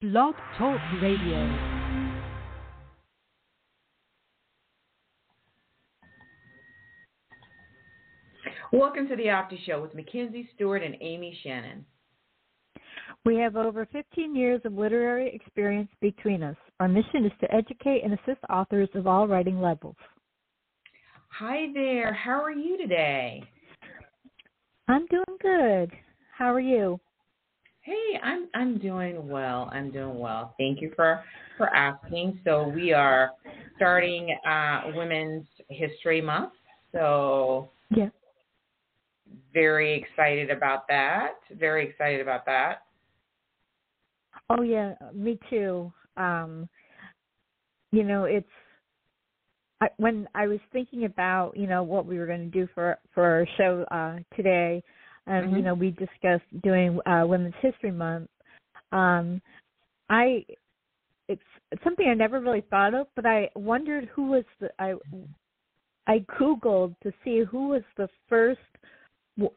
Blog Talk Radio. Welcome to the Opti Show with Mackenzie Stewart and Amy Shannon. We have over 15 years of literary experience between us. Our mission is to educate and assist authors of all writing levels. Hi there. How are you today? I'm doing good. How are you? Hey, I'm I'm doing well. I'm doing well. Thank you for for asking. So we are starting uh, Women's History Month. So yeah, very excited about that. Very excited about that. Oh yeah, me too. Um, you know, it's I, when I was thinking about you know what we were going to do for for our show uh, today, and mm-hmm. you know we discussed doing uh, Women's History Month. Um, I it's, it's something I never really thought of, but I wondered who was the I I googled to see who was the first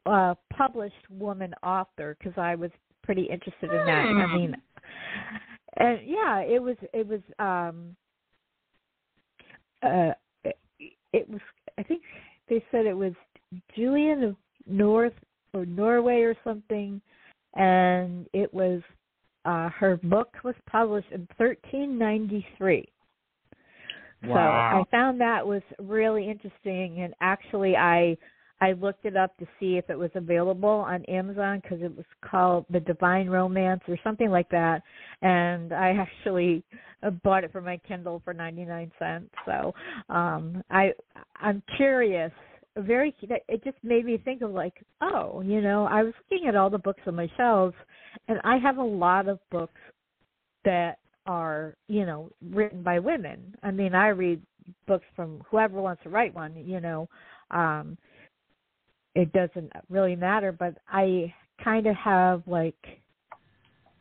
uh, published woman author because I was pretty interested in that. I hmm. mean, and yeah, it was it was um uh it, it was I think they said it was Julian of North or Norway or something, and it was uh her book was published in 1393. Wow. So I found that was really interesting, and actually I I looked it up to see if it was available on Amazon because it was called The Divine Romance or something like that, and I actually uh, bought it for my Kindle for ninety nine cents. So um, I I'm curious. Very, it just made me think of like, oh, you know, I was looking at all the books on my shelves, and I have a lot of books that are, you know, written by women. I mean, I read books from whoever wants to write one, you know. Um, it doesn't really matter but i kind of have like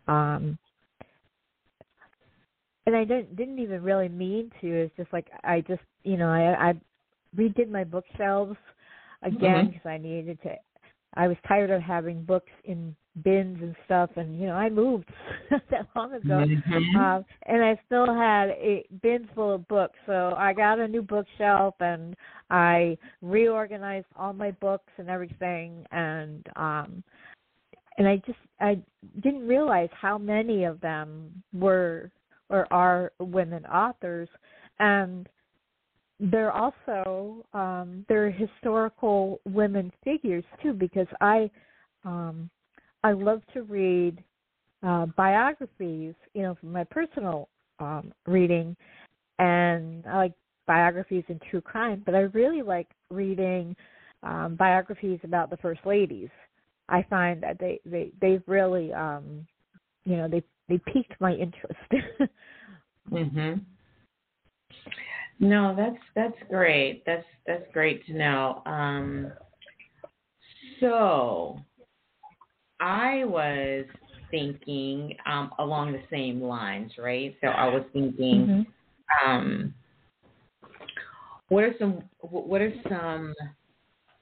um and i didn't didn't even really mean to it's just like i just you know i i redid my bookshelves again because mm-hmm. i needed to i was tired of having books in bins and stuff and you know i moved that long ago mm-hmm. um and i still had a bins full of books so i got a new bookshelf and i reorganized all my books and everything and um and i just i didn't realize how many of them were or are women authors and they're also um they're historical women figures too because i um I love to read uh, biographies, you know, from my personal um, reading, and I like biographies and true crime, but I really like reading um, biographies about the first ladies. I find that they they they've really um, you know they they piqued my interest. mhm. No, that's that's great. That's that's great to know. Um, so I was thinking um, along the same lines, right? So I was thinking, mm-hmm. um, what are some what are some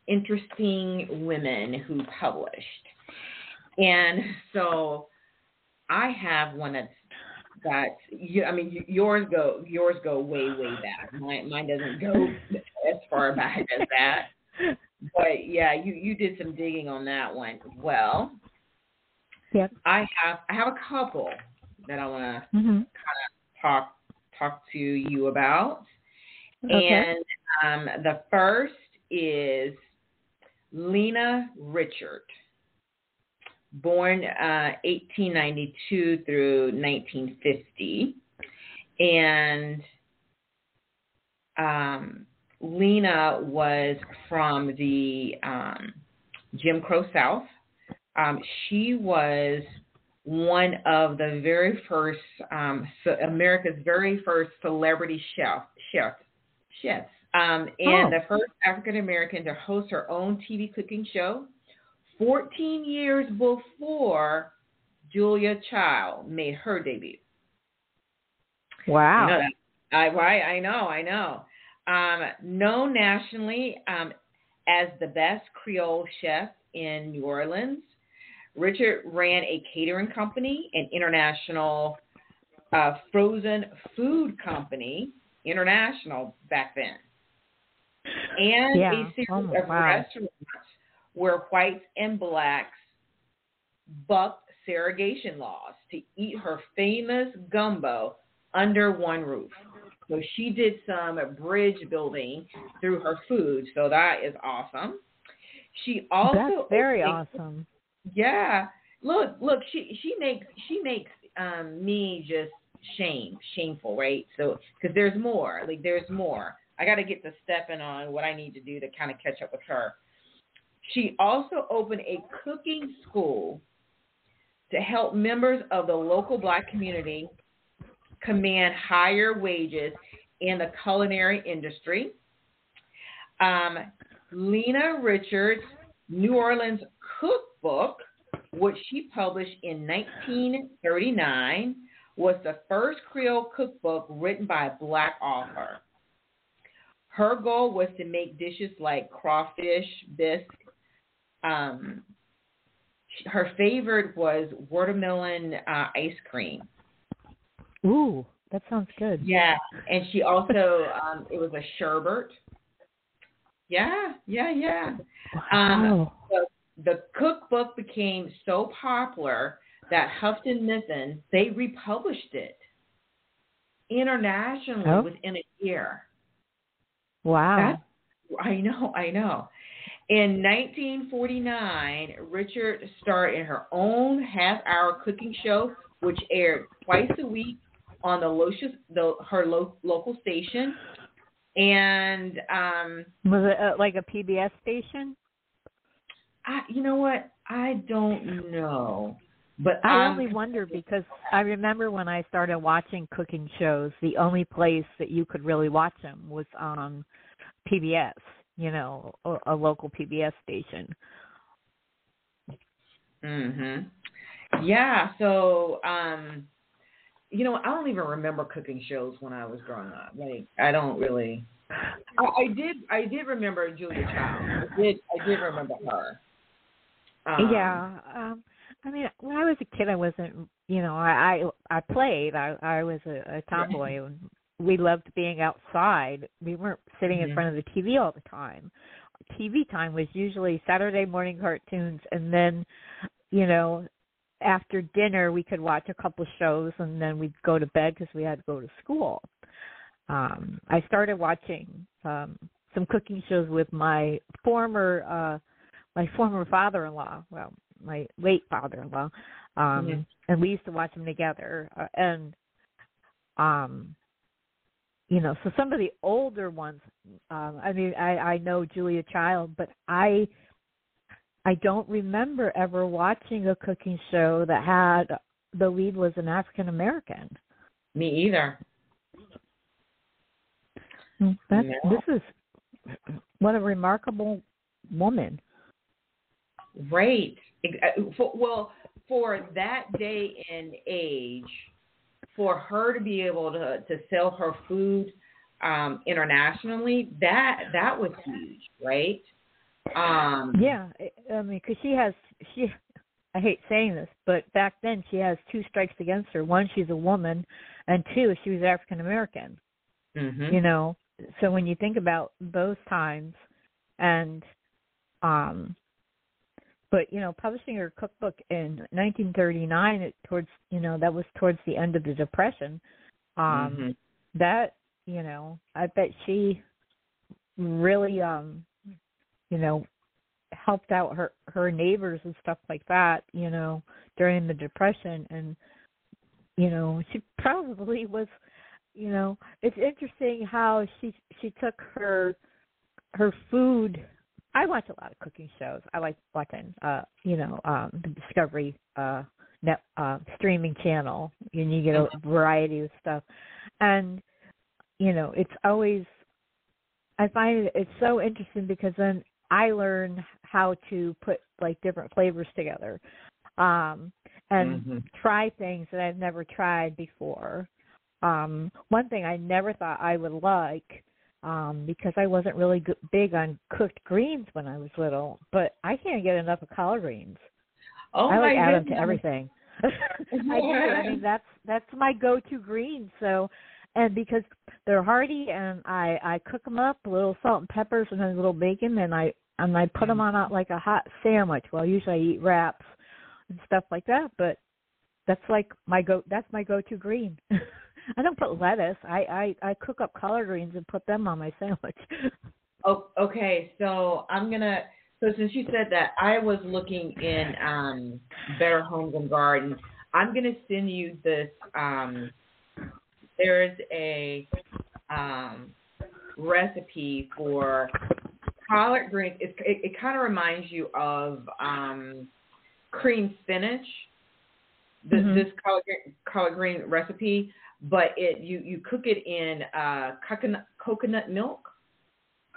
interesting women who published? And so I have one that's that you, I mean yours go yours go way way back. Mine mine doesn't go as far back as that. But yeah, you you did some digging on that one. Well, Yep. I have I have a couple that I want to mm-hmm. kind of talk talk to you about. Okay. And um, the first is Lena Richard, born uh, 1892 through 1950. And um, Lena was from the um, Jim Crow South. Um, she was one of the very first, um, so America's very first celebrity chef, chef, chefs, um, and oh. the first African American to host her own TV cooking show. 14 years before Julia Child made her debut. Wow. You know I, right, I know, I know. Um, known nationally um, as the best Creole chef in New Orleans, Richard ran a catering company, an international uh, frozen food company, international back then, and yeah. a series oh, of wow. restaurants where whites and blacks bucked segregation laws to eat her famous gumbo under one roof. So she did some bridge building through her food. So that is awesome. She also That's very awesome. Yeah. Look, look, she she makes she makes um me just shame, shameful, right? So cuz there's more. Like there's more. I got to get to stepping on what I need to do to kind of catch up with her. She also opened a cooking school to help members of the local black community command higher wages in the culinary industry. Um, Lena Richards' New Orleans Cookbook, which she published in 1939, was the first Creole cookbook written by a black author. Her goal was to make dishes like crawfish, bisque. Um, her favorite was watermelon uh, ice cream. Ooh, that sounds good. Yeah, and she also um, it was a sherbet. Yeah, yeah, yeah. Um, wow. Um, the, the cookbook became so popular that Houghton Mifflin they republished it internationally oh. within a year. Wow. That's, I know, I know. In 1949, Richard starred in her own half-hour cooking show, which aired twice a week on the, Locious, the her lo- local station. And um, was it uh, like a PBS station? I, you know what? I don't know. But I um, only wonder because I remember when I started watching cooking shows, the only place that you could really watch them was on PBS, you know, a, a local PBS station. Mhm. Yeah, so um you know, I don't even remember cooking shows when I was growing up. Like I don't really I, I did I did remember Julia Child. I did I did remember her. Um, yeah. Um I mean, when I was a kid, I wasn't, you know, I I, I played. I I was a, a tomboy, and we loved being outside. We weren't sitting mm-hmm. in front of the TV all the time. TV time was usually Saturday morning cartoons, and then, you know, after dinner we could watch a couple shows, and then we'd go to bed because we had to go to school. Um, I started watching um, some cooking shows with my former uh, my former father-in-law. Well, my late father-in-law, um, mm-hmm. and we used to watch them together. Uh, and um, you know, so some of the older ones. Um, I mean, I I know Julia Child, but I I don't remember ever watching a cooking show that had the lead was an African American. Me either. Hmm, that no. this is what a remarkable woman. Right. Uh, well, for that day and age, for her to be able to to sell her food um, internationally, that that was huge, right? Um, yeah, I mean, because she has she. I hate saying this, but back then she has two strikes against her. One, she's a woman, and two, she was African American. Mm-hmm. You know, so when you think about those times, and um, but you know publishing her cookbook in 1939 it, towards you know that was towards the end of the depression um mm-hmm. that you know i bet she really um you know helped out her her neighbors and stuff like that you know during the depression and you know she probably was you know it's interesting how she she took her her food I watch a lot of cooking shows. I like watching, uh, you know, um, the Discovery uh, net uh, streaming channel, and you get a variety of stuff. And you know, it's always I find it, it's so interesting because then I learn how to put like different flavors together, um, and mm-hmm. try things that I've never tried before. Um, one thing I never thought I would like um because I wasn't really good, big on cooked greens when I was little, but I can't get enough of collard greens. Oh I like add them to everything. I do. I mean that's that's my go-to green. So, and because they're hearty and I I cook them up, a little salt and peppers and a little bacon, and I and I put them on a, like a hot sandwich. Well, usually I eat wraps and stuff like that, but that's like my go. That's my go-to green. I don't put lettuce. I I I cook up collard greens and put them on my sandwich. oh, okay. So I'm gonna. So since you said that, I was looking in um, Better Homes and Gardens. I'm gonna send you this. Um, there's a um, recipe for collard greens. It, it, it kind of reminds you of um, cream spinach. This, mm-hmm. this collard, collard green recipe, but it you you cook it in uh, coconut coconut milk.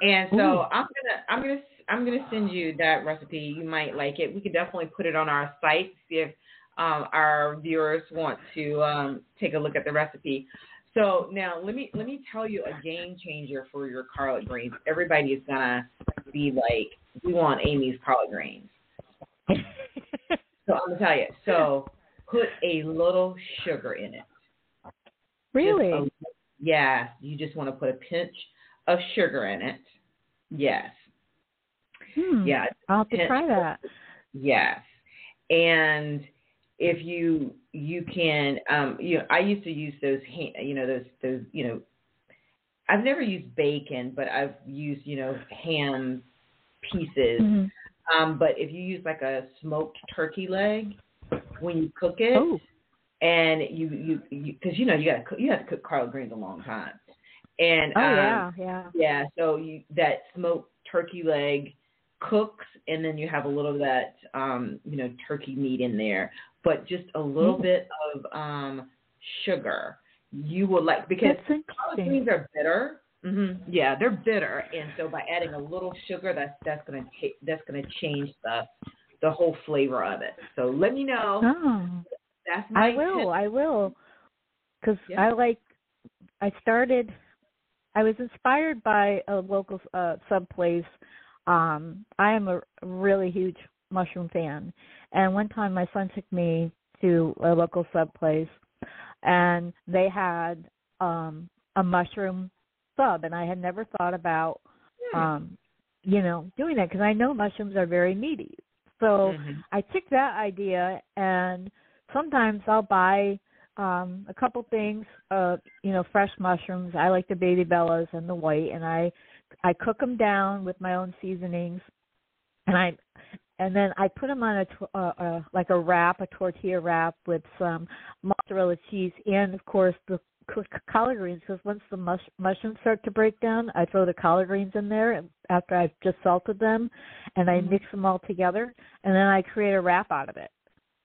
And so Ooh. I'm gonna I'm gonna I'm gonna send you that recipe. You might like it. We could definitely put it on our site. See if um, our viewers want to um, take a look at the recipe. So now let me let me tell you a game changer for your collard greens. Everybody is gonna be like, we want Amy's collard greens. so I'm gonna tell you. So put a little sugar in it. Really? A, yeah. You just want to put a pinch of sugar in it. Yes. Hmm. Yeah. I'll have to try that. Yes. And if you you can um you know I used to use those you know those those you know I've never used bacon but I've used you know ham pieces mm-hmm. um but if you use like a smoked turkey leg when you cook it oh. and you you because you, you, know you got to you have to cook collard greens a long time, and oh um, yeah. yeah yeah so you that smoked turkey leg cooks and then you have a little of that um you know turkey meat in there. But just a little mm. bit of um sugar. You will like because collard greens are bitter. Mm-hmm. yeah they're bitter. And so by adding a little sugar that's that's gonna ta- that's gonna change the the whole flavor of it so let me know oh. That's my I will. tip. I will. Because yeah. I like. I started. I was inspired by a local uh, sub place. Um, I am a really huge mushroom fan, and one time my son took me to a local sub place, and they had um a mushroom sub, and I had never thought about, hmm. um, you know, doing that because I know mushrooms are very meaty. So mm-hmm. I took that idea and sometimes I'll buy um a couple things uh you know fresh mushrooms i like the baby bellas and the white and i i cook them down with my own seasonings and i and then i put them on a uh, uh like a wrap a tortilla wrap with some mozzarella cheese and of course the collard greens because once the mush, mushrooms start to break down i throw the collard greens in there after i've just salted them and i mm-hmm. mix them all together and then i create a wrap out of it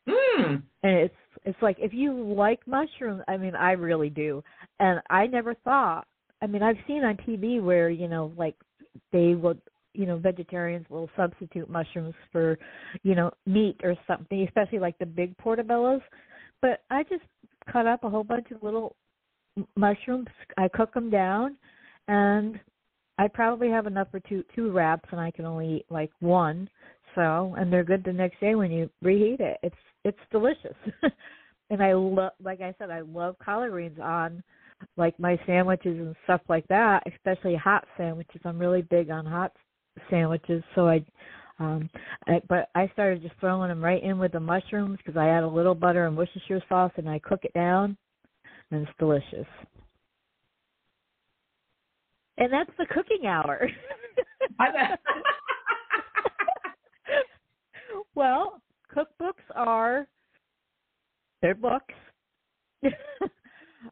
Mm. And it's it's like if you like mushrooms, I mean, I really do. And I never thought. I mean, I've seen on TV where you know, like they would, you know, vegetarians will substitute mushrooms for, you know, meat or something, especially like the big portobellos. But I just cut up a whole bunch of little mushrooms. I cook them down, and I probably have enough for two two wraps, and I can only eat like one. So, and they're good the next day when you reheat it. It's it's delicious. and I love, like I said, I love collard greens on like my sandwiches and stuff like that, especially hot sandwiches. I'm really big on hot sandwiches, so I um I, but I started just throwing them right in with the mushrooms because I add a little butter and Worcestershire sauce and I cook it down and it's delicious. And that's the cooking hour. well, cookbooks are they're books.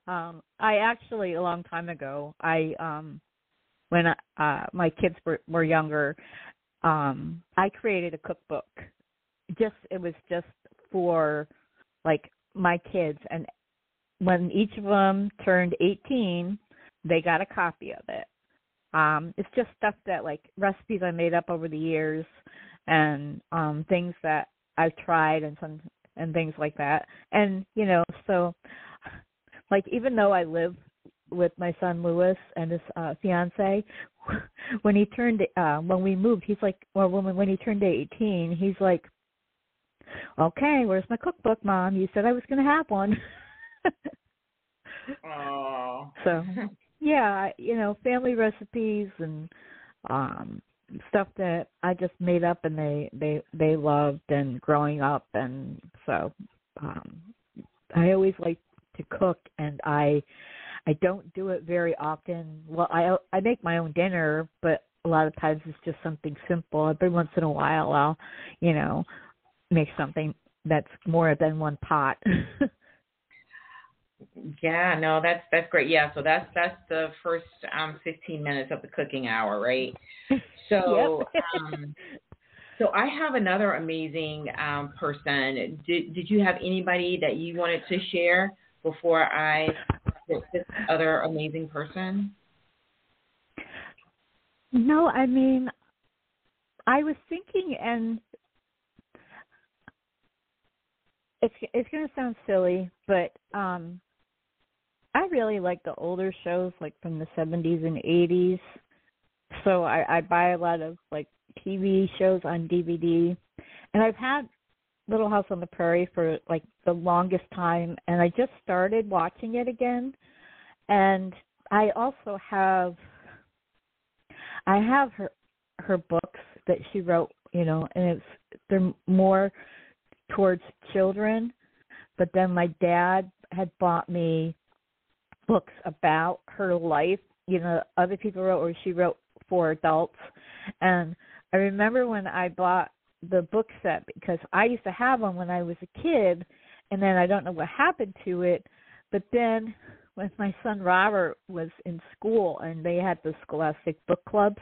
um, I actually a long time ago, I um, when uh, my kids were, were younger, um, I created a cookbook. Just it was just for like my kids and when each of them turned 18 they got a copy of it. Um it's just stuff that like recipes i made up over the years and um things that i've tried and some and things like that. And you know so like even though i live with my son Lewis and his uh fiance when he turned uh when we moved he's like well when when he turned 18 he's like okay where's my cookbook mom? You said i was going to have one oh so yeah you know family recipes and um stuff that i just made up and they they they loved and growing up and so um i always like to cook and i I don't do it very often. Well, I I make my own dinner, but a lot of times it's just something simple. Every once in a while, I'll, you know, make something that's more than one pot. yeah, no, that's that's great. Yeah, so that's that's the first um 15 minutes of the cooking hour, right? So um so I have another amazing um person. Did did you have anybody that you wanted to share before I this other amazing person? No, I mean, I was thinking, and it's it's going to sound silly, but um, I really like the older shows, like from the '70s and '80s. So I, I buy a lot of like TV shows on DVD, and I've had Little House on the Prairie for like the longest time and I just started watching it again. And I also have I have her her books that she wrote, you know, and it's they're more towards children, but then my dad had bought me books about her life, you know, other people wrote or she wrote for adults and I remember when I bought the book set because I used to have one when I was a kid, and then I don't know what happened to it. But then when my son Robert was in school and they had the Scholastic book clubs,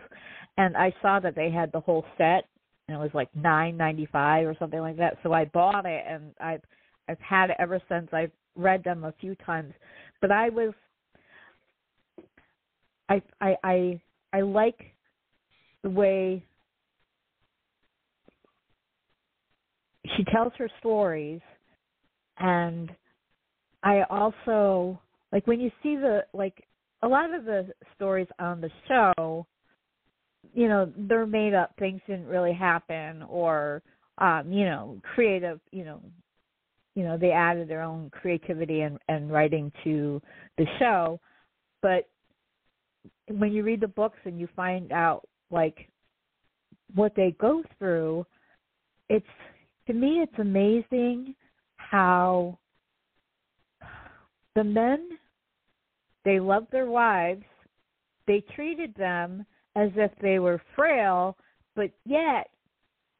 and I saw that they had the whole set, and it was like nine ninety five or something like that. So I bought it, and I've I've had it ever since. I've read them a few times, but I was I I I I like the way she tells her stories. And I also like when you see the like a lot of the stories on the show you know they're made up things didn't really happen or um you know creative you know you know they added their own creativity and and writing to the show. But when you read the books and you find out like what they go through it's to me, it's amazing how the men they loved their wives, they treated them as if they were frail, but yet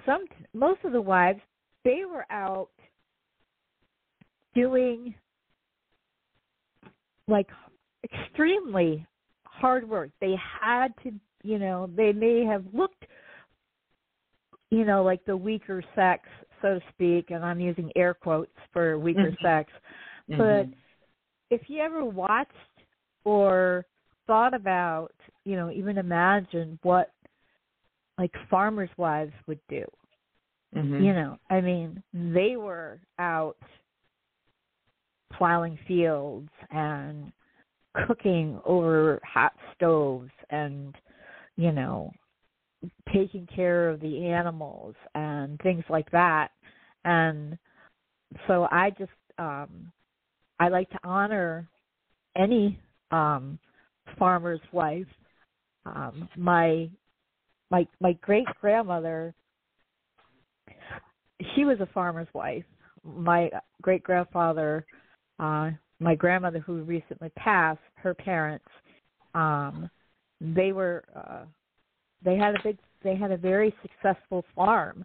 some most of the wives they were out doing like extremely hard work. They had to, you know, they may have looked you know, like the weaker sex so to speak, and I'm using air quotes for weaker mm-hmm. sex. Mm-hmm. But if you ever watched or thought about, you know, even imagine what like farmers' wives would do. Mm-hmm. You know, I mean, they were out plowing fields and cooking over hot stoves and you know taking care of the animals and things like that. And so i just um i like to honor any um farmer's wife. Um my my my great grandmother she was a farmer's wife. My great grandfather uh my grandmother who recently passed her parents um they were uh they had a big they had a very successful farm.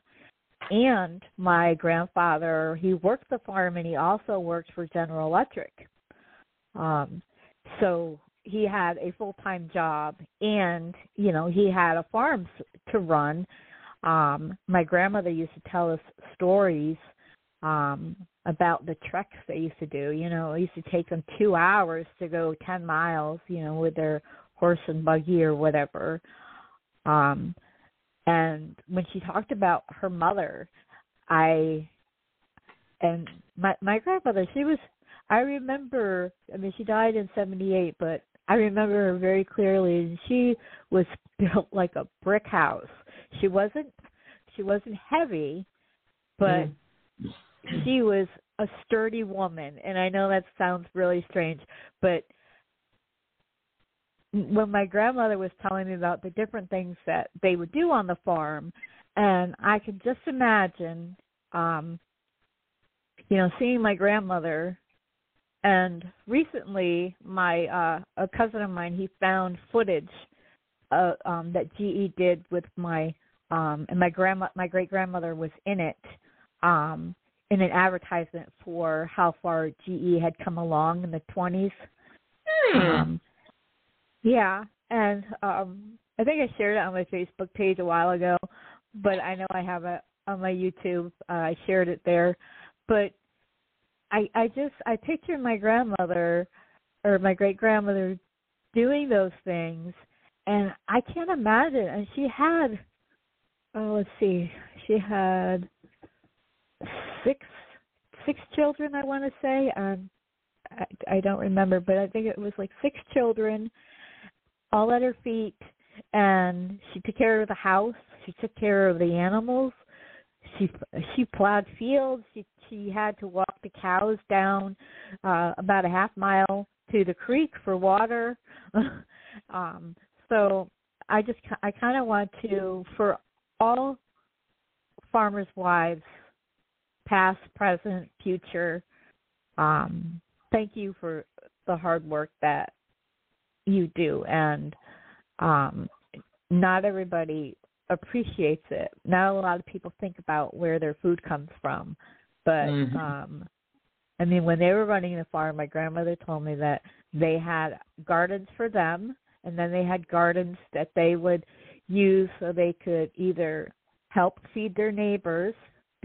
And my grandfather he worked the farm and he also worked for general electric. Um so he had a full time job and you know he had a farm to run. Um my grandmother used to tell us stories um about the treks they used to do. You know, it used to take them two hours to go ten miles. You know, with their horse and buggy or whatever. Um, and when she talked about her mother, I and my my grandmother, she was. I remember. I mean, she died in '78, but I remember her very clearly. And she was built like a brick house. She wasn't. She wasn't heavy, but mm. She was a sturdy woman. And I know that sounds really strange, but when my grandmother was telling me about the different things that they would do on the farm and i could just imagine um you know seeing my grandmother and recently my uh a cousin of mine he found footage uh um that GE did with my um and my grandma my great grandmother was in it um in an advertisement for how far GE had come along in the 20s hmm. um yeah, and um I think I shared it on my Facebook page a while ago, but I know I have it on my YouTube. Uh, I shared it there, but I I just I picture my grandmother or my great grandmother doing those things, and I can't imagine. And she had, oh let's see, she had six six children. I want to say, um, I, I don't remember, but I think it was like six children all at her feet and she took care of the house she took care of the animals she she plowed fields she she had to walk the cows down uh about a half mile to the creek for water um so i just i kind of want to for all farmers wives past present future um thank you for the hard work that you do and um not everybody appreciates it not a lot of people think about where their food comes from but mm-hmm. um i mean when they were running the farm my grandmother told me that they had gardens for them and then they had gardens that they would use so they could either help feed their neighbors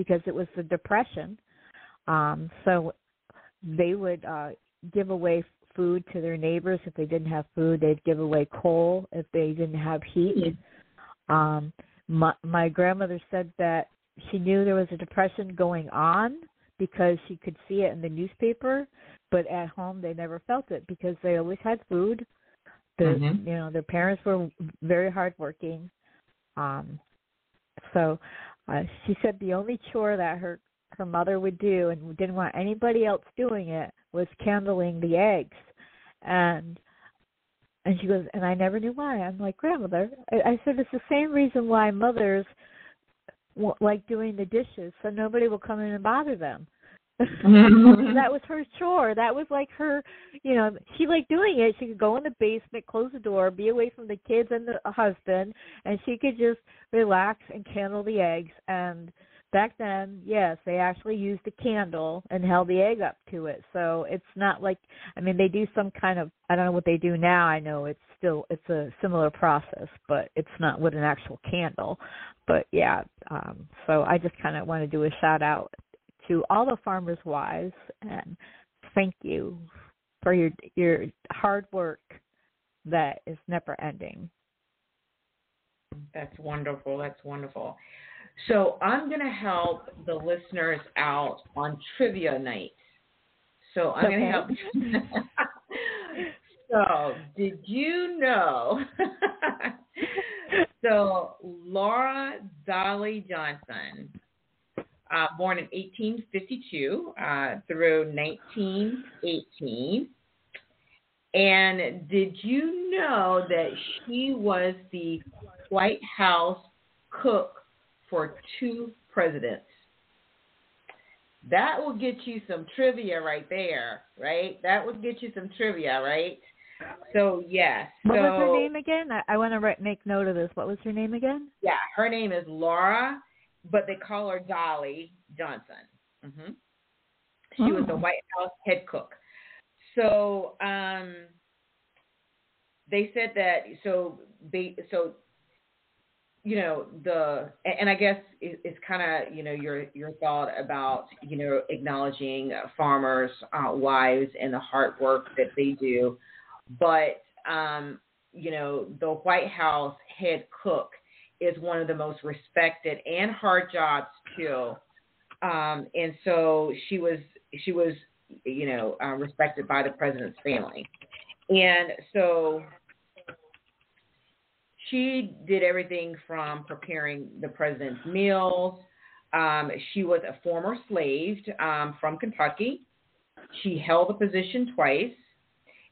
because it was the depression um so they would uh give away food to their neighbors. If they didn't have food, they'd give away coal if they didn't have heat. Um, my, my grandmother said that she knew there was a depression going on because she could see it in the newspaper, but at home they never felt it because they always had food. The mm-hmm. you know their parents were very hardworking. Um, so uh, she said the only chore that her her mother would do and didn't want anybody else doing it was candling the eggs. And and she goes and i never knew why. I'm like grandmother i, I said it's the same reason why mothers w- like doing the dishes so nobody will come in and bother them that was her chore that was like her you know she liked doing it she could go in the basement close the door be away from the kids and the husband and she could just relax and candle the eggs and back then, yes, they actually used a candle and held the egg up to it. So it's not like I mean they do some kind of I don't know what they do now. I know it's still it's a similar process, but it's not with an actual candle. But yeah, um so I just kind of want to do a shout out to all the farmers wives and thank you for your your hard work that is never ending. That's wonderful. That's wonderful. So I'm going to help the listeners out on trivia night. So I'm okay. going to help. so did you know? so Laura Dolly Johnson, uh, born in 1852 uh, through 1918. And did you know that she was the White House cook for two presidents. That will get you some trivia right there, right? That will get you some trivia, right? So yes. What so, was her name again? I, I want to make note of this. What was her name again? Yeah, her name is Laura, but they call her Dolly Johnson. Mm-hmm. She oh. was the oh. White House head cook. So um, they said that so they so you know the and I guess it's kind of you know your your thought about you know acknowledging farmers' uh, wives and the hard work that they do, but um, you know the White House head cook is one of the most respected and hard jobs too, um, and so she was she was you know uh, respected by the president's family, and so she did everything from preparing the president's meals. Um, she was a former slave um, from Kentucky. She held the position twice.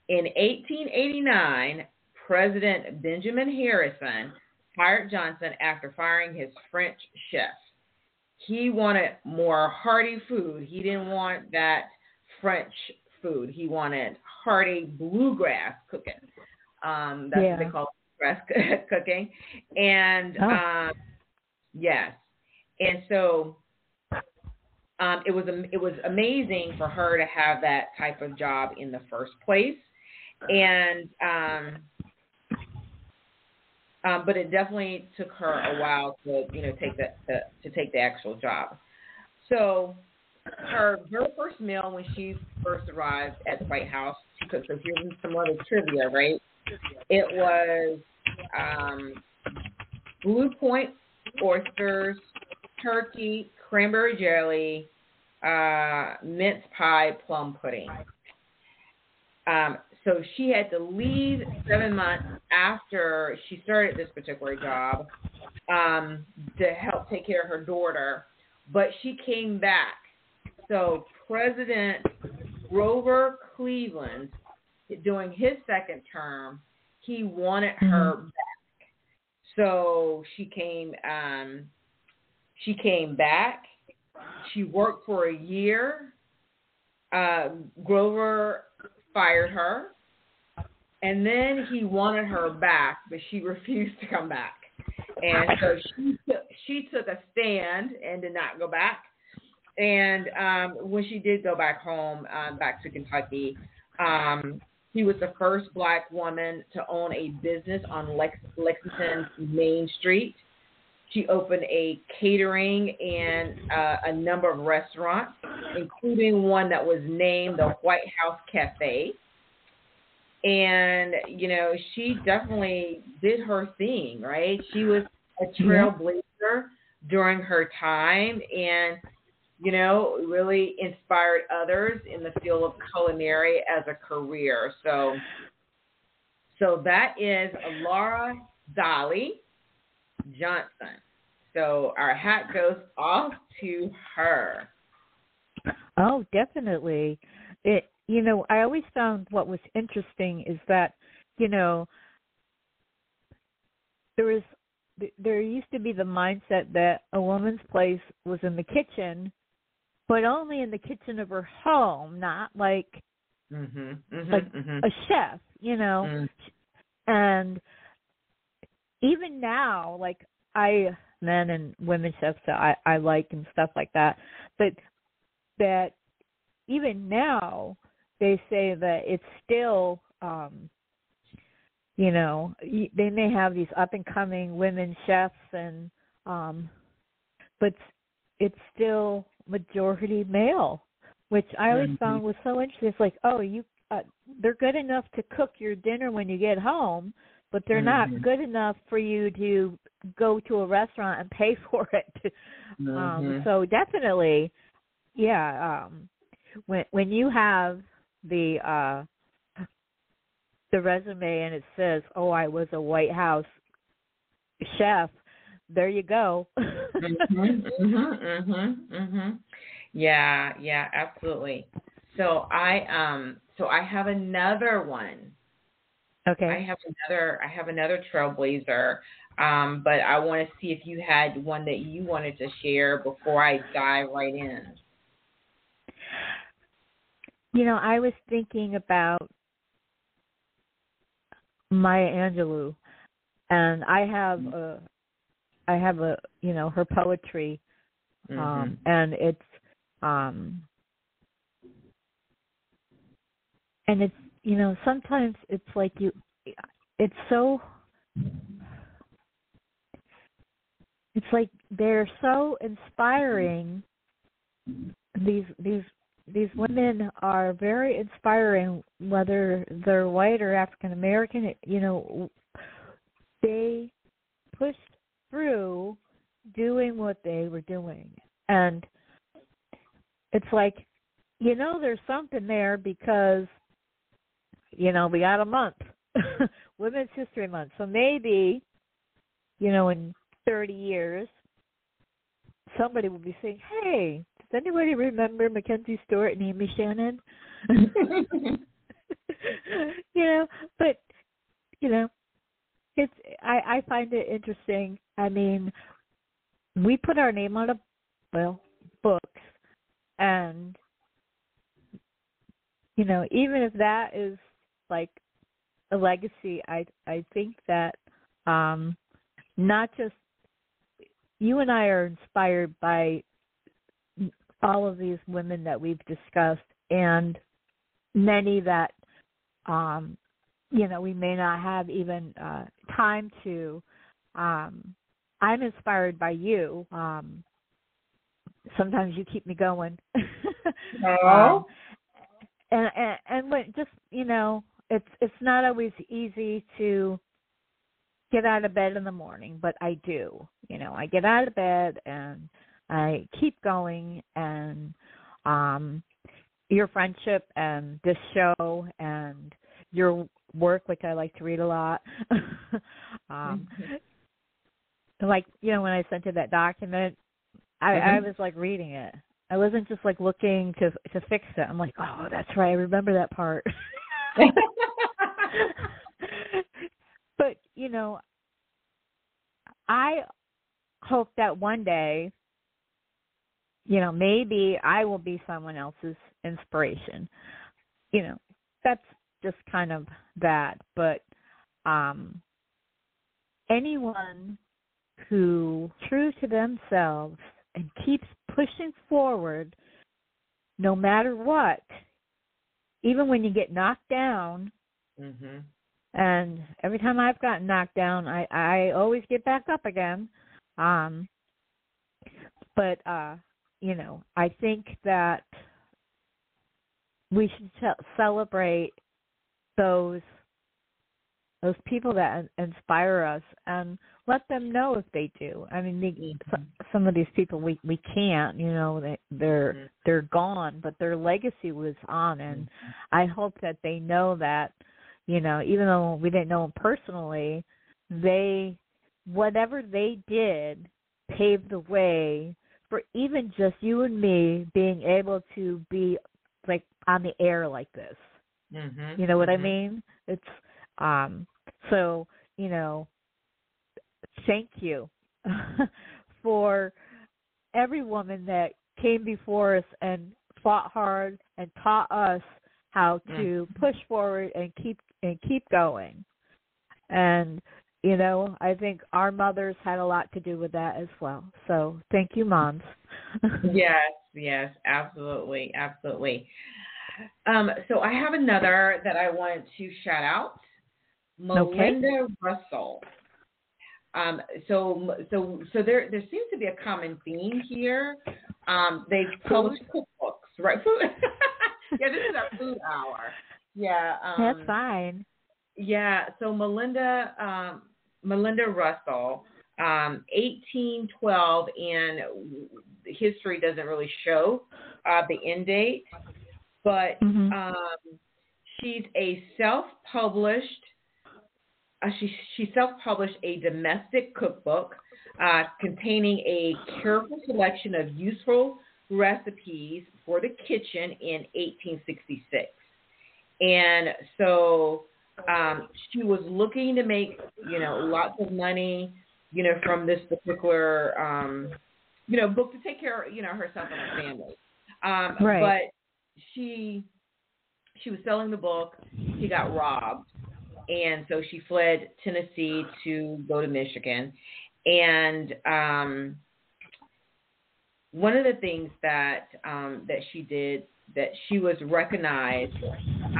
In 1889, President Benjamin Harrison hired Johnson after firing his French chef. He wanted more hearty food. He didn't want that French food. He wanted hearty bluegrass cooking. Um, that's yeah. what they call express cooking, and oh. um, yes, and so um, it was it was amazing for her to have that type of job in the first place, and um, um, but it definitely took her a while to you know take the to, to take the actual job. So her her first meal when she first arrived at the White House, she. So here's some other trivia, right? It was um, Blue Point oysters, turkey, cranberry jelly, uh, mince pie, plum pudding. Um, so she had to leave seven months after she started this particular job um, to help take care of her daughter, but she came back. So President Grover Cleveland, during his second term, he wanted her mm-hmm. back. So she came um she came back. She worked for a year. Uh, Grover fired her. And then he wanted her back, but she refused to come back. And so she she took a stand and did not go back. And um, when she did go back home, uh, back to Kentucky, um, she was the first black woman to own a business on Lex- Lexington Main Street. She opened a catering and uh, a number of restaurants, including one that was named the White House Cafe. And, you know, she definitely did her thing, right? She was a trailblazer during her time. And, you know, really inspired others in the field of culinary as a career. So, so that is Laura Dolly Johnson. So our hat goes off to her. Oh, definitely. It you know, I always found what was interesting is that, you know, there was there used to be the mindset that a woman's place was in the kitchen but only in the kitchen of her home, not like mm-hmm, mm-hmm, like mm-hmm. a chef, you know. Mm. And even now, like I men and women chefs that I I like and stuff like that, but that even now they say that it's still um you know they may have these up and coming women chefs and um but it's still majority male, which I always mm-hmm. found was so interesting. It's like, oh, you uh, they're good enough to cook your dinner when you get home, but they're mm-hmm. not good enough for you to go to a restaurant and pay for it. Um, mm-hmm. Um, so definitely, yeah. Um, when when you have the uh, the resume and it says, "Oh, I was a White House chef," there you go. mhm, mhm, mhm, mhm. Yeah, yeah, absolutely. So I um so I have another one. Okay. I have another I have another trailblazer. Um, but I want to see if you had one that you wanted to share before I dive right in. You know, I was thinking about Maya Angelou, and I have mm-hmm. a I have a you know her poetry, um, mm-hmm. um, and it's um, and it's you know sometimes it's like you, it's so it's like they're so inspiring. These these these women are very inspiring, whether they're white or African American. You know, they pushed through doing what they were doing, and it's like, you know, there's something there because, you know, we got a month, Women's History Month, so maybe, you know, in 30 years, somebody will be saying, "Hey, does anybody remember Mackenzie Stewart and Amy Shannon?" you know, but you know, it's I I find it interesting. I mean, we put our name on a well books, and you know, even if that is like a legacy, I I think that um not just you and I are inspired by all of these women that we've discussed and many that um you know we may not have even uh time to um i'm inspired by you um sometimes you keep me going. Um, and and and when just you know it's it's not always easy to get out of bed in the morning, but I do. You know, I get out of bed and I keep going and um your friendship and this show and your work which I like to read a lot. um like, you know, when I sent you that document, I mm-hmm. I was like reading it. I wasn't just like looking to to fix it. I'm like, "Oh, that's right. I remember that part." but you know, I hope that one day, you know, maybe I will be someone else's inspiration. You know, that's just kind of that. But um anyone who true to themselves and keeps pushing forward no matter what, even when you get knocked down, Mm-hmm. And every time I've gotten knocked down, I I always get back up again. Um, but uh, you know, I think that we should ce- celebrate those those people that inspire us and let them know if they do. I mean, they, mm-hmm. some of these people we we can't, you know, they they're mm-hmm. they're gone, but their legacy was on, and mm-hmm. I hope that they know that you know even though we didn't know them personally they whatever they did paved the way for even just you and me being able to be like on the air like this mm-hmm. you know what mm-hmm. i mean it's um so you know thank you for every woman that came before us and fought hard and taught us how to push forward and keep and keep going. And you know, I think our mothers had a lot to do with that as well. So thank you, moms. yes, yes, absolutely, absolutely. Um, so I have another that I want to shout out, Malinda okay. Russell. Um, so, so, so there, there seems to be a common theme here. Um, they've published cookbooks, right? yeah, this is our food hour. Yeah. Um, That's fine. Yeah. So Malinda um, Malinda Russell, um, 1812, and history doesn't really show uh, the end date, but mm-hmm. um, she's a self-published. Uh, she she self-published a domestic cookbook uh, containing a careful selection of useful recipes for the kitchen in 1866. And so um, she was looking to make, you know, lots of money, you know, from this particular, um, you know, book to take care of, you know, herself and her family. Um, right. But she she was selling the book. She got robbed, and so she fled Tennessee to go to Michigan. And um, one of the things that um, that she did that she was recognized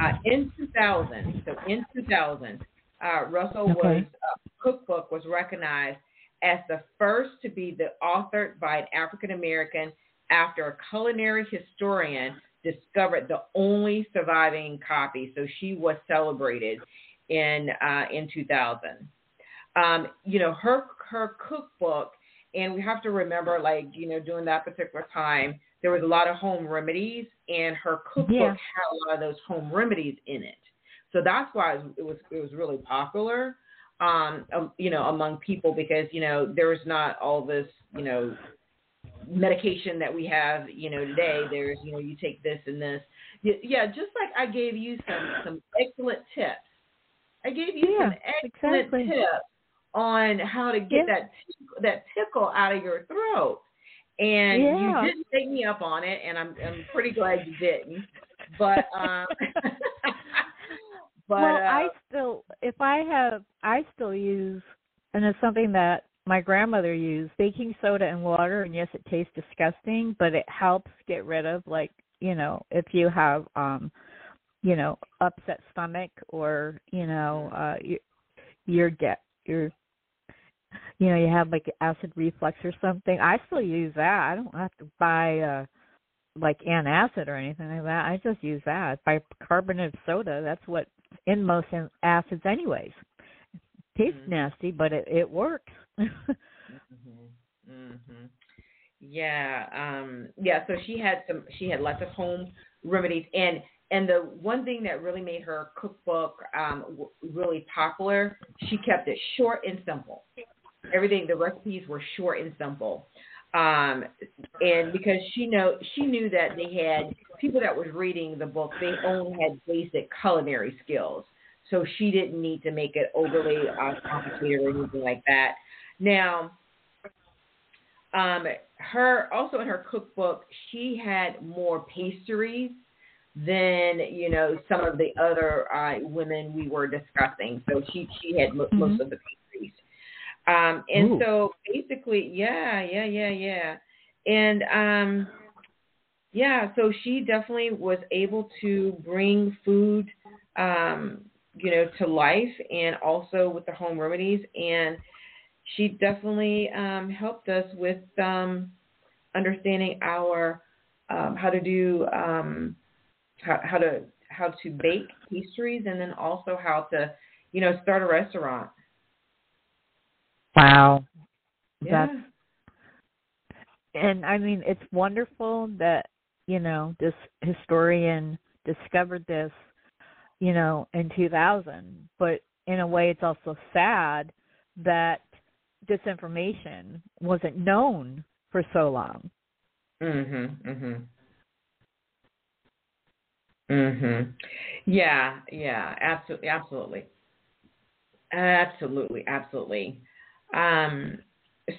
uh, in 2000. So in 2000, uh, Russell okay. was uh, cookbook was recognized as the first to be the authored by an African American after a culinary historian discovered the only surviving copy. So she was celebrated in uh, in 2000. Um, you know, her her cookbook, and we have to remember, like you know, during that particular time, there was a lot of home remedies, and her cookbook yeah. had a lot of those home remedies in it. So that's why it was it was really popular, um, um, you know, among people because you know there was not all this you know medication that we have you know today. There's you know you take this and this. Yeah, just like I gave you some some excellent tips. I gave you yeah, some excellent exactly. tips on how to get yeah. that that tickle out of your throat. And yeah. you didn't take me up on it, and I'm I'm pretty glad you didn't. But um, but well, uh, I still if I have I still use, and it's something that my grandmother used baking soda and water, and yes, it tastes disgusting, but it helps get rid of like you know if you have um you know upset stomach or you know uh you, you're get you're you know, you have like acid reflux or something. I still use that. I don't have to buy uh like antacid or anything like that. I just use that. Bicarbonate soda, that's what in most acids anyways. It tastes mm-hmm. nasty, but it it works. mhm. Mhm. Yeah, um yeah, so she had some she had lots of home remedies and and the one thing that really made her cookbook um, w- really popular, she kept it short and simple. Everything the recipes were short and simple. Um and because she know she knew that they had people that was reading the book they only had basic culinary skills. So she didn't need to make it overly uh, complicated or anything like that. Now um her also in her cookbook she had more pastries than you know some of the other uh, women we were discussing so she she had mm-hmm. most of the pastries um, and Ooh. so basically, yeah, yeah, yeah, yeah. And um, yeah, so she definitely was able to bring food, um, you know, to life and also with the home remedies. And she definitely um, helped us with um, understanding our um, how to do um, how, how to how to bake pastries and then also how to you know start a restaurant Wow. Yeah. That's and I mean it's wonderful that, you know, this historian discovered this, you know, in 2000, but in a way it's also sad that this information wasn't known for so long. Mhm. Mhm. Mhm. Yeah, yeah, absolutely absolutely. Absolutely, absolutely. Um,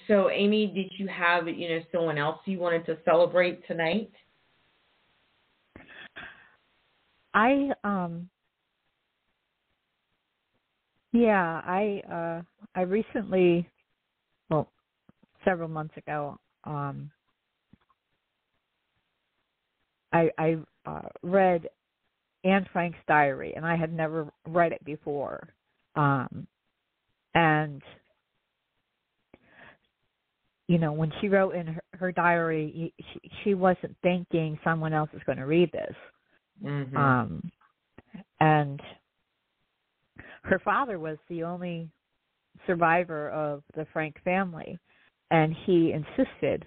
so, Amy, did you have you know someone else you wanted to celebrate tonight? I um yeah, I uh I recently well several months ago um I I uh read Anne Frank's diary and I had never read it before. Um and you know, when she wrote in her, her diary, she, she wasn't thinking someone else is going to read this. Mm-hmm. Um, and her father was the only survivor of the Frank family, and he insisted.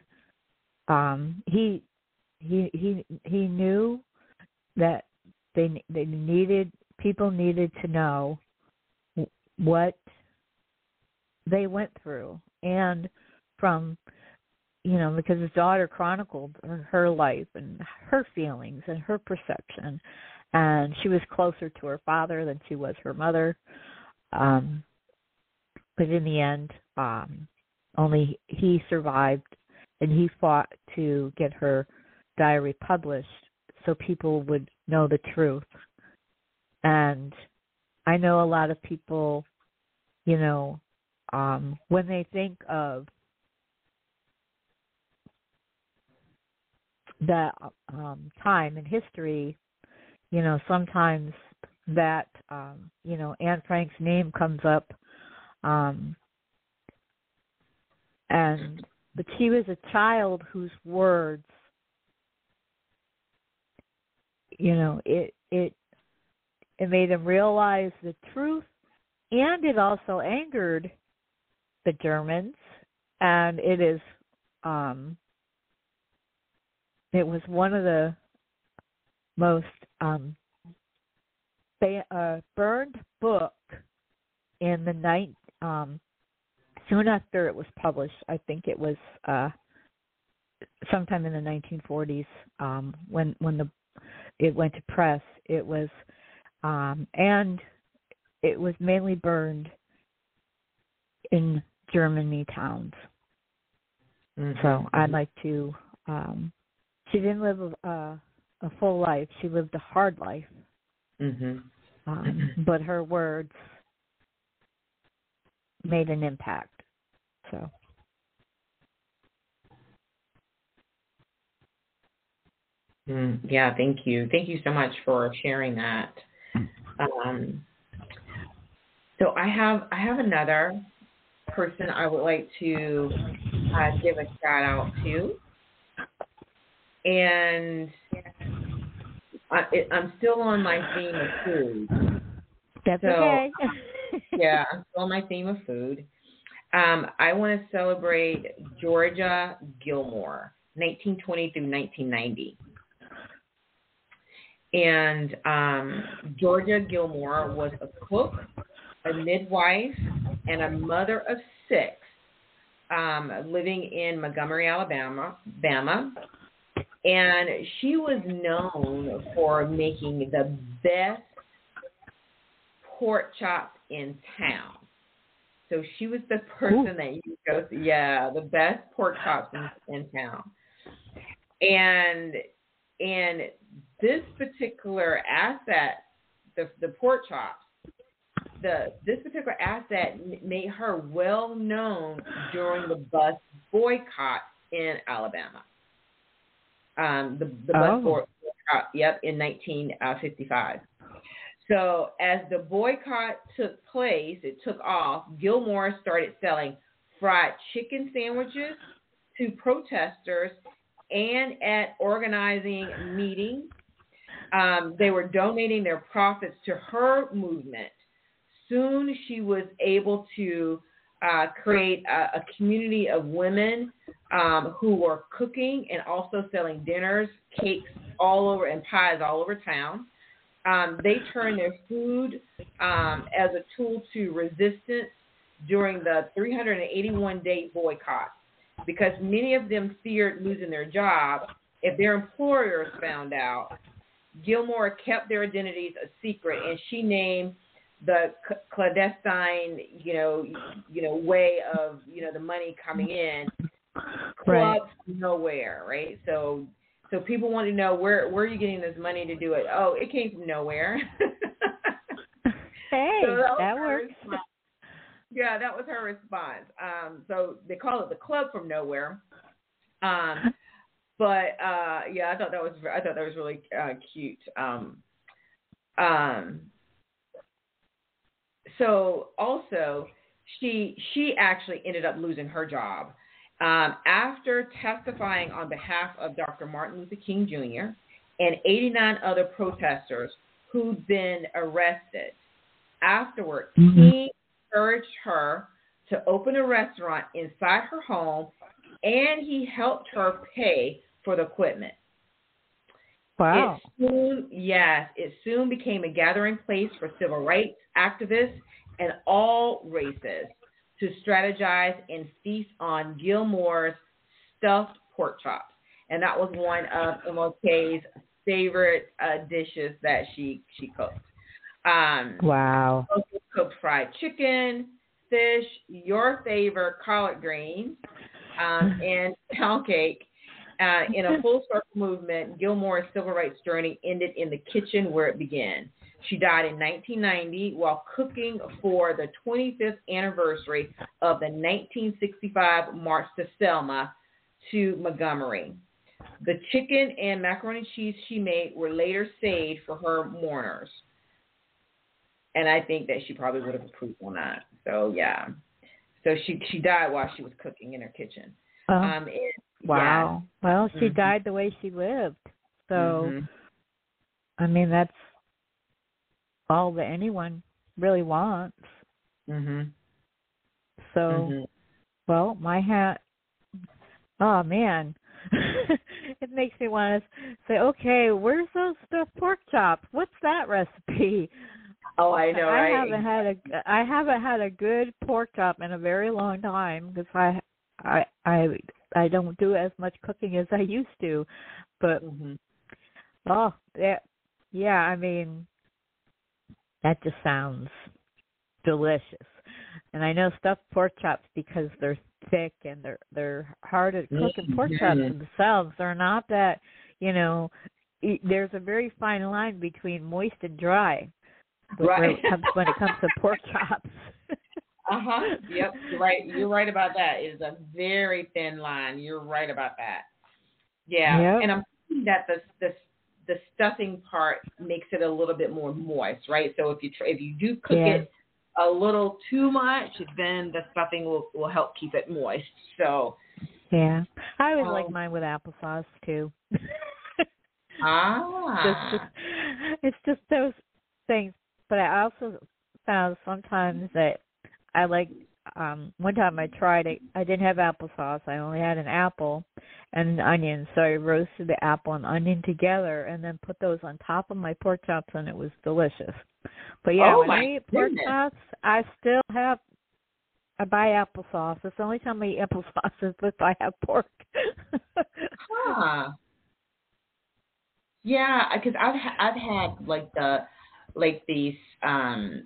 Um, he he he he knew that they they needed people needed to know what they went through. And from you know because his daughter chronicled her life and her feelings and her perception. And she was closer to her father than she was her mother. Um but in the end um only he survived and he fought to get her diary published so people would know the truth. And i know a lot of people you know um when they think of that um, time in history, you know, sometimes that um, you know Anne Frank's name comes up um, and but she was a child whose words you know it it it made them realize the truth and it also angered the germans and it is um it was one of the most um ba- uh, burned book in the night um soon after it was published. I think it was uh sometime in the 1940s um when when the it went to press it was um and it was mainly burned in germany towns mm-hmm. so i'd like to um she didn't live a a full life she lived a hard life mm-hmm. um but her words made an impact so. Mm, yeah, thank you. Thank you so much for sharing that. Um, so I have I have another person I would like to uh, give a shout out to, and I, am still on my theme of food. That's so, okay. yeah, I'm still on my theme of food. Um, I want to celebrate Georgia Gilmore, 1920 through 1990. And um, Georgia Gilmore was a cook, a midwife, and a mother of six, um, living in Montgomery, Alabama. Alabama. And she was known for making the best pork chop in town. So she was the person Ooh. that you go to. Yeah, the best pork chops in, in town. And and this particular asset, the the pork chops, the this particular asset made her well known during the bus boycott in Alabama. Um, the the bus oh. boycott, yep, in 1955. So as the boycott took place, it took off. Gilmore started selling fried chicken sandwiches to protesters and at organizing meetings. Um, they were donating their profits to her movement. Soon she was able to uh, create a, a, community of women um, who were cooking and also selling dinners, cakes all over, and pies all over town. Um, they turned their food um, as a tool to resistance during the 381 day boycott because many of them feared losing their job if their employers found out. Gilmore kept their identities a secret, and she named the clandestine, you know, you know, way of you know the money coming in, club right. nowhere, right? So so people want to know where where are you getting this money to do it? Oh, it came from nowhere. hey, so that, works. Yeah, that was her response. Um, so they call it the club from nowhere. Um, but uh, yeah, I thought that was I thought that was really uh, cute. Um, um, so also she she actually ended up losing her job um, after testifying on behalf of Dr. Martin Luther King Jr. and 89 other protesters who'd been arrested, afterward, mm-hmm. King encouraged her to open a restaurant inside her home and he helped her pay for the equipment. Wow. It soon, yes, it soon became a gathering place for civil rights activists and all races to strategize and feast on Gilmore's stuffed pork chops. And that was one of MLK's favorite uh, dishes that she she cooked. Um, wow. Cooked fried chicken, fish, your favorite collard greens, um, and pound cake. Uh, in a full circle movement, Gilmore's civil rights journey ended in the kitchen where it began. She died in 1990 while cooking for the 25th anniversary of the 1965 March to Selma to Montgomery. The chicken and macaroni and cheese she made were later saved for her mourners. And I think that she probably would have approved on that. So, yeah. So she she died while she was cooking in her kitchen. Oh. Um, it, wow. Yeah. Well, she mm-hmm. died the way she lived. So, mm-hmm. I mean, that's all that anyone really wants. Mhm. So, mm-hmm. well, my hat. Oh man, it makes me want to say, okay, where's those stuffed pork chops? What's that recipe? Oh, I know. I right? haven't had a I haven't had a good pork chop in a very long time because I I I I don't do as much cooking as I used to, but mm-hmm. oh that yeah I mean that just sounds delicious. And I know stuffed pork chops because they're thick and they're they're hard to cook. And pork chops themselves are not that you know. There's a very fine line between moist and dry. Right. When it comes when it comes to pork chops. uh huh. Yep. You're right. You're right about that. It is a very thin line. You're right about that. Yeah. Yep. And I'm thinking that the the the stuffing part makes it a little bit more moist, right? So if you try, if you do cook yeah. it a little too much, then the stuffing will will help keep it moist. So yeah, I always um, like mine with applesauce too. ah, it's just, it's just those things. But I also found sometimes that I like um one time I tried it I didn't have applesauce, I only had an apple and an onion, so I roasted the apple and onion together and then put those on top of my pork chops and it was delicious. But yeah, oh when I eat pork goodness. chops I still have I buy applesauce. It's the only time I eat applesauce is if I have pork. huh. Yeah, because I've ha- I've had like the like these um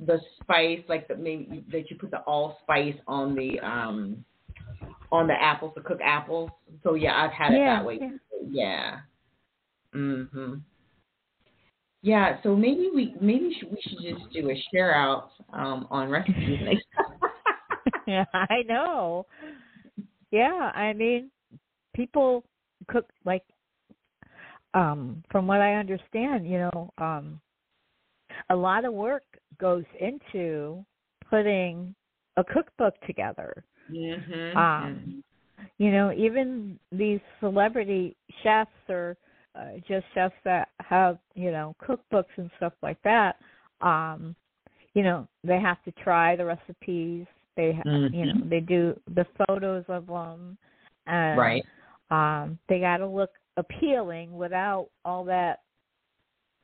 the spice, like the maybe that you put the allspice on the um on the apples to cook apples. So yeah, I've had it yeah, that way. Yeah. yeah. Mhm. Yeah, so maybe we maybe we should just do a share out um, on recipes next yeah, I know. Yeah, I mean, people cook like um from what I understand, you know, um a lot of work goes into putting a cookbook together. Mm-hmm. Um, you know, even these celebrity chefs or uh, just chefs that have you know cookbooks and stuff like that. Um, you know, they have to try the recipes. They mm-hmm. you know they do the photos of them, and right. um, they got to look appealing without all that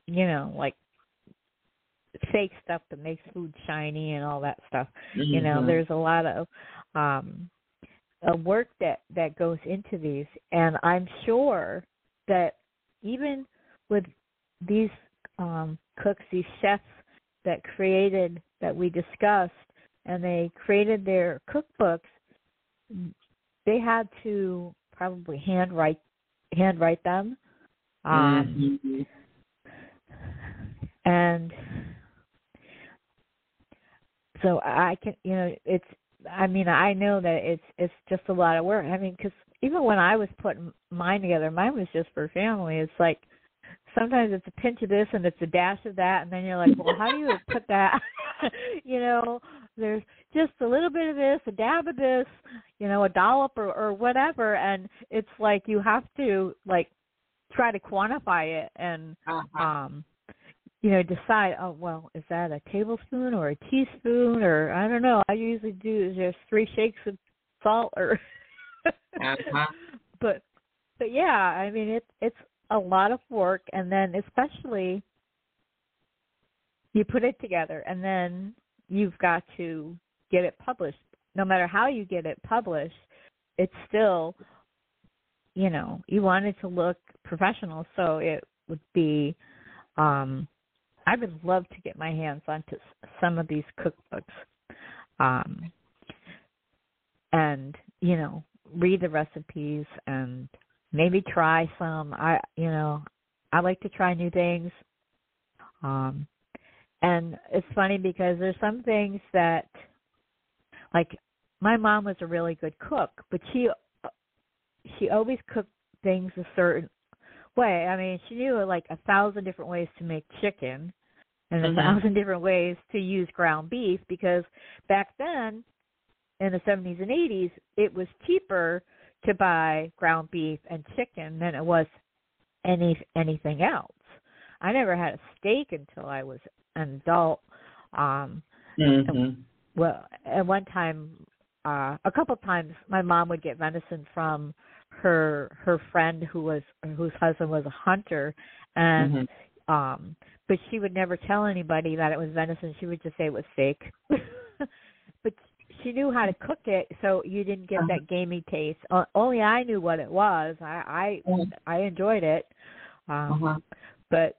you know like fake stuff that makes food shiny and all that stuff. Mm-hmm. You know, mm-hmm. there's a lot of um work that that goes into these and I'm sure that even with these um cooks, these chefs that created that we discussed and they created their cookbooks, they had to probably handwrite handwrite them. Um, mm-hmm. And so I can, you know, it's. I mean, I know that it's it's just a lot of work. I mean, because even when I was putting mine together, mine was just for family. It's like sometimes it's a pinch of this and it's a dash of that, and then you're like, well, how do you put that? you know, there's just a little bit of this, a dab of this, you know, a dollop or or whatever, and it's like you have to like try to quantify it and uh-huh. um you know, decide, oh, well, is that a tablespoon or a teaspoon or I don't know. I usually do just three shakes of salt or uh-huh. but but yeah, I mean it's it's a lot of work and then especially you put it together and then you've got to get it published. No matter how you get it published, it's still you know, you want it to look professional, so it would be um I would love to get my hands onto some of these cookbooks, um, and you know, read the recipes and maybe try some. I you know, I like to try new things. Um, and it's funny because there's some things that, like, my mom was a really good cook, but she she always cooked things a certain way. I mean, she knew like a thousand different ways to make chicken and a mm-hmm. thousand different ways to use ground beef because back then in the 70s and 80s, it was cheaper to buy ground beef and chicken than it was any anything else. I never had a steak until I was an adult. Um mm-hmm. and, well, at one time uh a couple times my mom would get venison from her her friend who was whose husband was a hunter and mm-hmm. um but she would never tell anybody that it was venison she would just say it was steak but she knew how to cook it so you didn't get uh-huh. that gamey taste uh, only i knew what it was i i uh-huh. i enjoyed it um uh-huh. but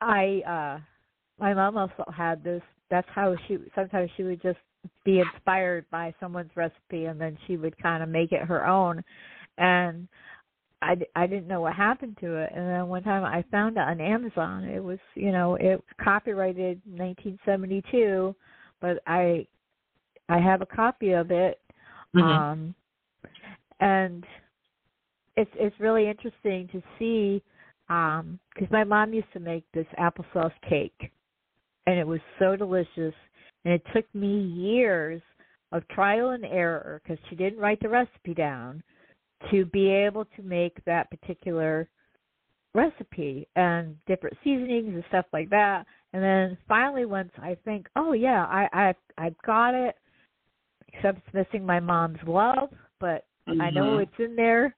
i uh my mom also had this that's how she sometimes she would just be inspired by someone's recipe and then she would kind of make it her own and I, I didn't know what happened to it. And then one time I found it on Amazon. It was you know it was copyrighted 1972 but I I have a copy of it. Mm-hmm. um and it's it's really interesting to see um because my mom used to make this applesauce cake and it was so delicious. And it took me years of trial and error because she didn't write the recipe down to be able to make that particular recipe and different seasonings and stuff like that. And then finally, once I think, oh yeah, I I I've got it, except it's missing my mom's love, but mm-hmm. I know mm-hmm. it's in there.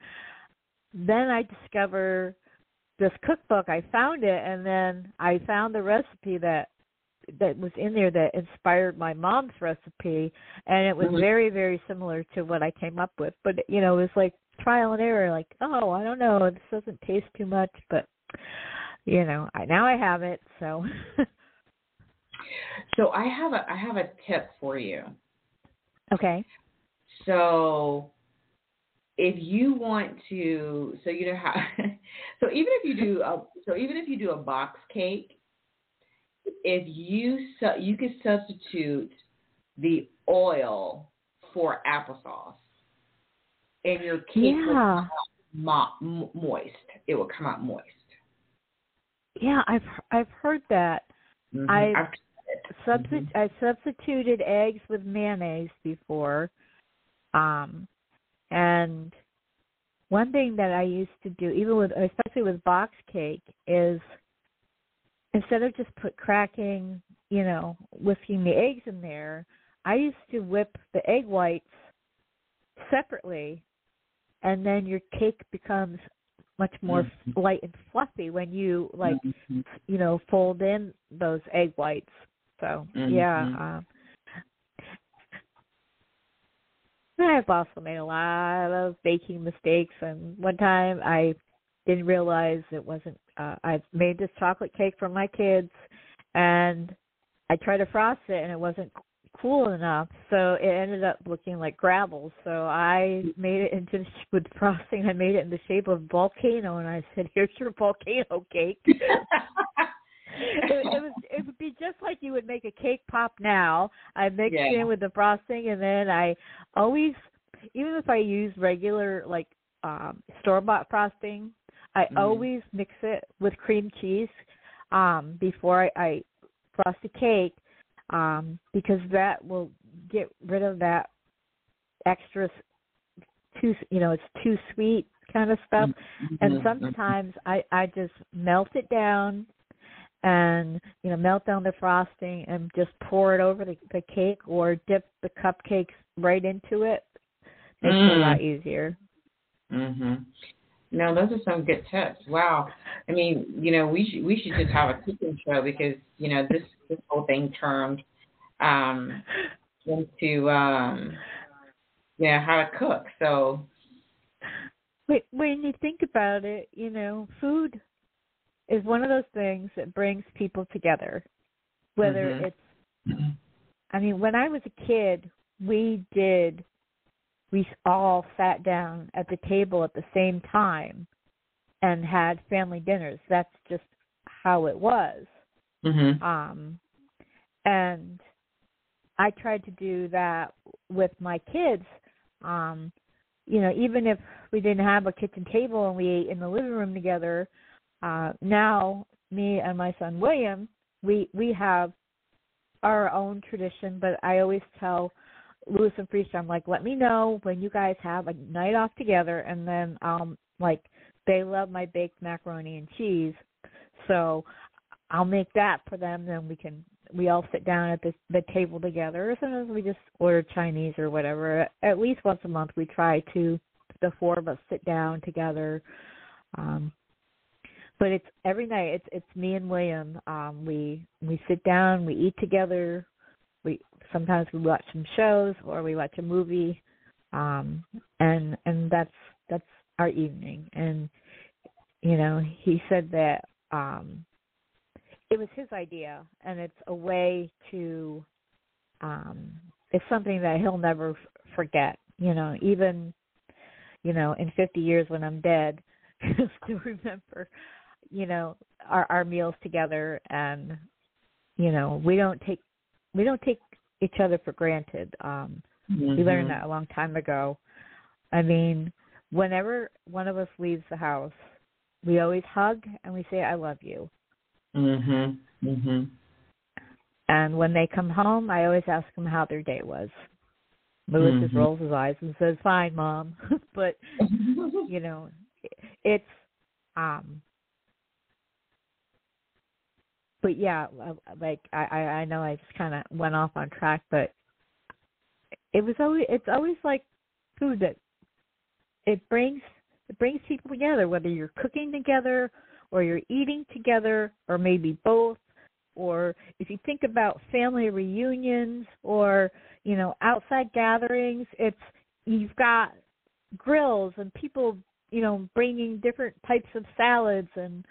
Then I discover this cookbook. I found it, and then I found the recipe that that was in there that inspired my mom's recipe and it was mm-hmm. very very similar to what I came up with but you know it was like trial and error like oh I don't know this doesn't taste too much but you know I now I have it so. So I have a I have a tip for you. Okay. So if you want to so you know how so even if you do a so even if you do a box cake if you you could substitute the oil for applesauce, and your cake yeah. will mo- moist. It will come out moist. Yeah, I've I've heard that. Mm-hmm. I've, substi- mm-hmm. I substituted eggs with mayonnaise before, um, and one thing that I used to do, even with especially with box cake, is instead of just put cracking, you know, whisking the eggs in there, I used to whip the egg whites separately, and then your cake becomes much more mm-hmm. light and fluffy when you like, mm-hmm. you know, fold in those egg whites. So mm-hmm. yeah. Um, I've also made a lot of baking mistakes, and one time I didn't realize it wasn't uh, I made this chocolate cake for my kids, and I tried to frost it, and it wasn't cool enough, so it ended up looking like gravel. So I made it into with frosting. I made it in the shape of volcano, and I said, "Here's your volcano cake." it, it was it would be just like you would make a cake pop now. I mixed yeah. in with the frosting, and then I always, even if I use regular like um store bought frosting, I mm. always mix it with cream cheese um, before I, I frost the cake um, because that will get rid of that extra too you know it's too sweet kind of stuff mm-hmm. and sometimes i i just melt it down and you know melt down the frosting and just pour it over the, the cake or dip the cupcakes right into it makes mm. it a lot mm. easier mhm no, those are some good tips. Wow. I mean, you know, we should we should just have a cooking show because you know this this whole thing turned um, into um, yeah how to cook. So when you think about it, you know, food is one of those things that brings people together. Whether mm-hmm. it's, I mean, when I was a kid, we did we all sat down at the table at the same time and had family dinners. That's just how it was. Mm-hmm. Um, and I tried to do that with my kids. Um, you know, even if we didn't have a kitchen table and we ate in the living room together, uh, now me and my son William, we we have our own tradition, but I always tell Lewis and Freesia, I'm like, let me know when you guys have a night off together, and then um like they love my baked macaroni and cheese, so I'll make that for them. Then we can we all sit down at the the table together. Or sometimes we just order Chinese or whatever. At least once a month, we try to the four of us sit down together. Um, but it's every night. It's it's me and William. Um, we we sit down, we eat together. We sometimes we watch some shows or we watch a movie, um, and and that's that's our evening. And you know, he said that um, it was his idea, and it's a way to. Um, it's something that he'll never f- forget. You know, even you know, in 50 years when I'm dead, still remember, you know, our our meals together, and you know, we don't take we don't take each other for granted. Um, mm-hmm. We learned that a long time ago. I mean, whenever one of us leaves the house, we always hug and we say, "I love you." Mhm. Mhm. And when they come home, I always ask them how their day was. Lewis mm-hmm. just rolls his eyes and says, "Fine, mom," but you know, it's um. But yeah, uh, like I I know I just kind of went off on track, but it was always it's always like food that it brings it brings people together, whether you're cooking together or you're eating together or maybe both or if you think about family reunions or you know outside gatherings it's you've got grills and people you know bringing different types of salads and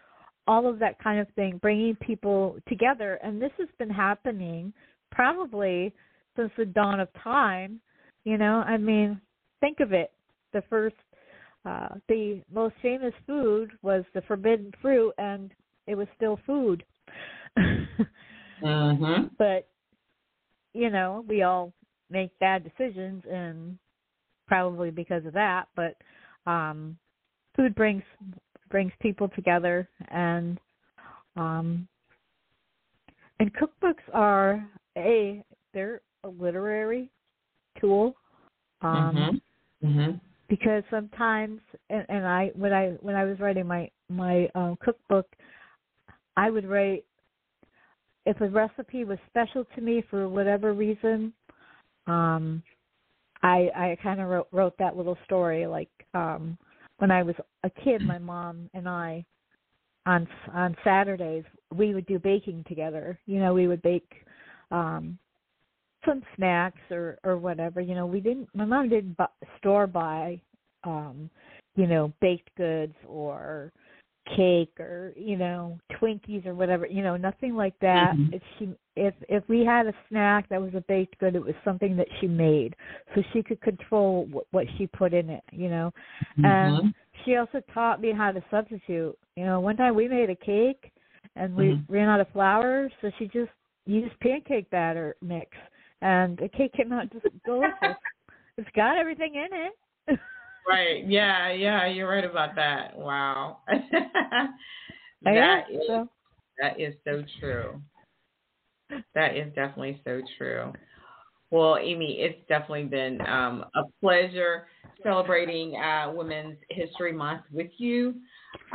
all of that kind of thing bringing people together and this has been happening probably since the dawn of time you know i mean think of it the first uh the most famous food was the forbidden fruit and it was still food mm-hmm. But you know, we all make bad decisions, and probably because of that. But um, food brings brings people together, and um, and cookbooks are a they're a literary tool. Um, mm-hmm. Mm-hmm. Because sometimes, and, and I when I when I was writing my my um, cookbook, I would write if a recipe was special to me for whatever reason, um, I I kind of wrote, wrote that little story. Like um, when I was a kid, my mom and I on on Saturdays we would do baking together. You know, we would bake um, some snacks or or whatever. You know, we didn't. My mom didn't bu- store buy, um, you know, baked goods or cake or you know twinkies or whatever you know nothing like that mm-hmm. if she if if we had a snack that was a baked good it was something that she made so she could control what, what she put in it you know mm-hmm. and she also taught me how to substitute you know one time we made a cake and we mm-hmm. ran out of flour so she just used pancake batter mix and the cake came out just delicious it's got everything in it right. Yeah, yeah, you're right about that. Wow. that is, so. that is so true. That is definitely so true. Well, Amy, it's definitely been um, a pleasure celebrating uh, Women's History Month with you.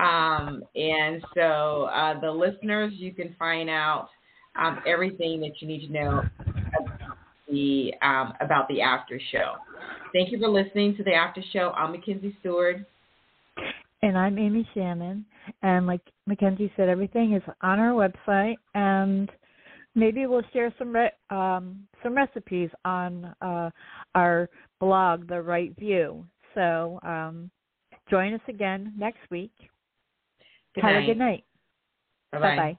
Um, and so, uh, the listeners, you can find out um, everything that you need to know about the um, about the after show. Thank you for listening to the After Show. I'm Mackenzie Stewart. And I'm Amy Shannon. And like Mackenzie said, everything is on our website, and maybe we'll share some re- um, some recipes on uh, our blog, The Right View. So um, join us again next week. Good Have night. a good night. Bye bye.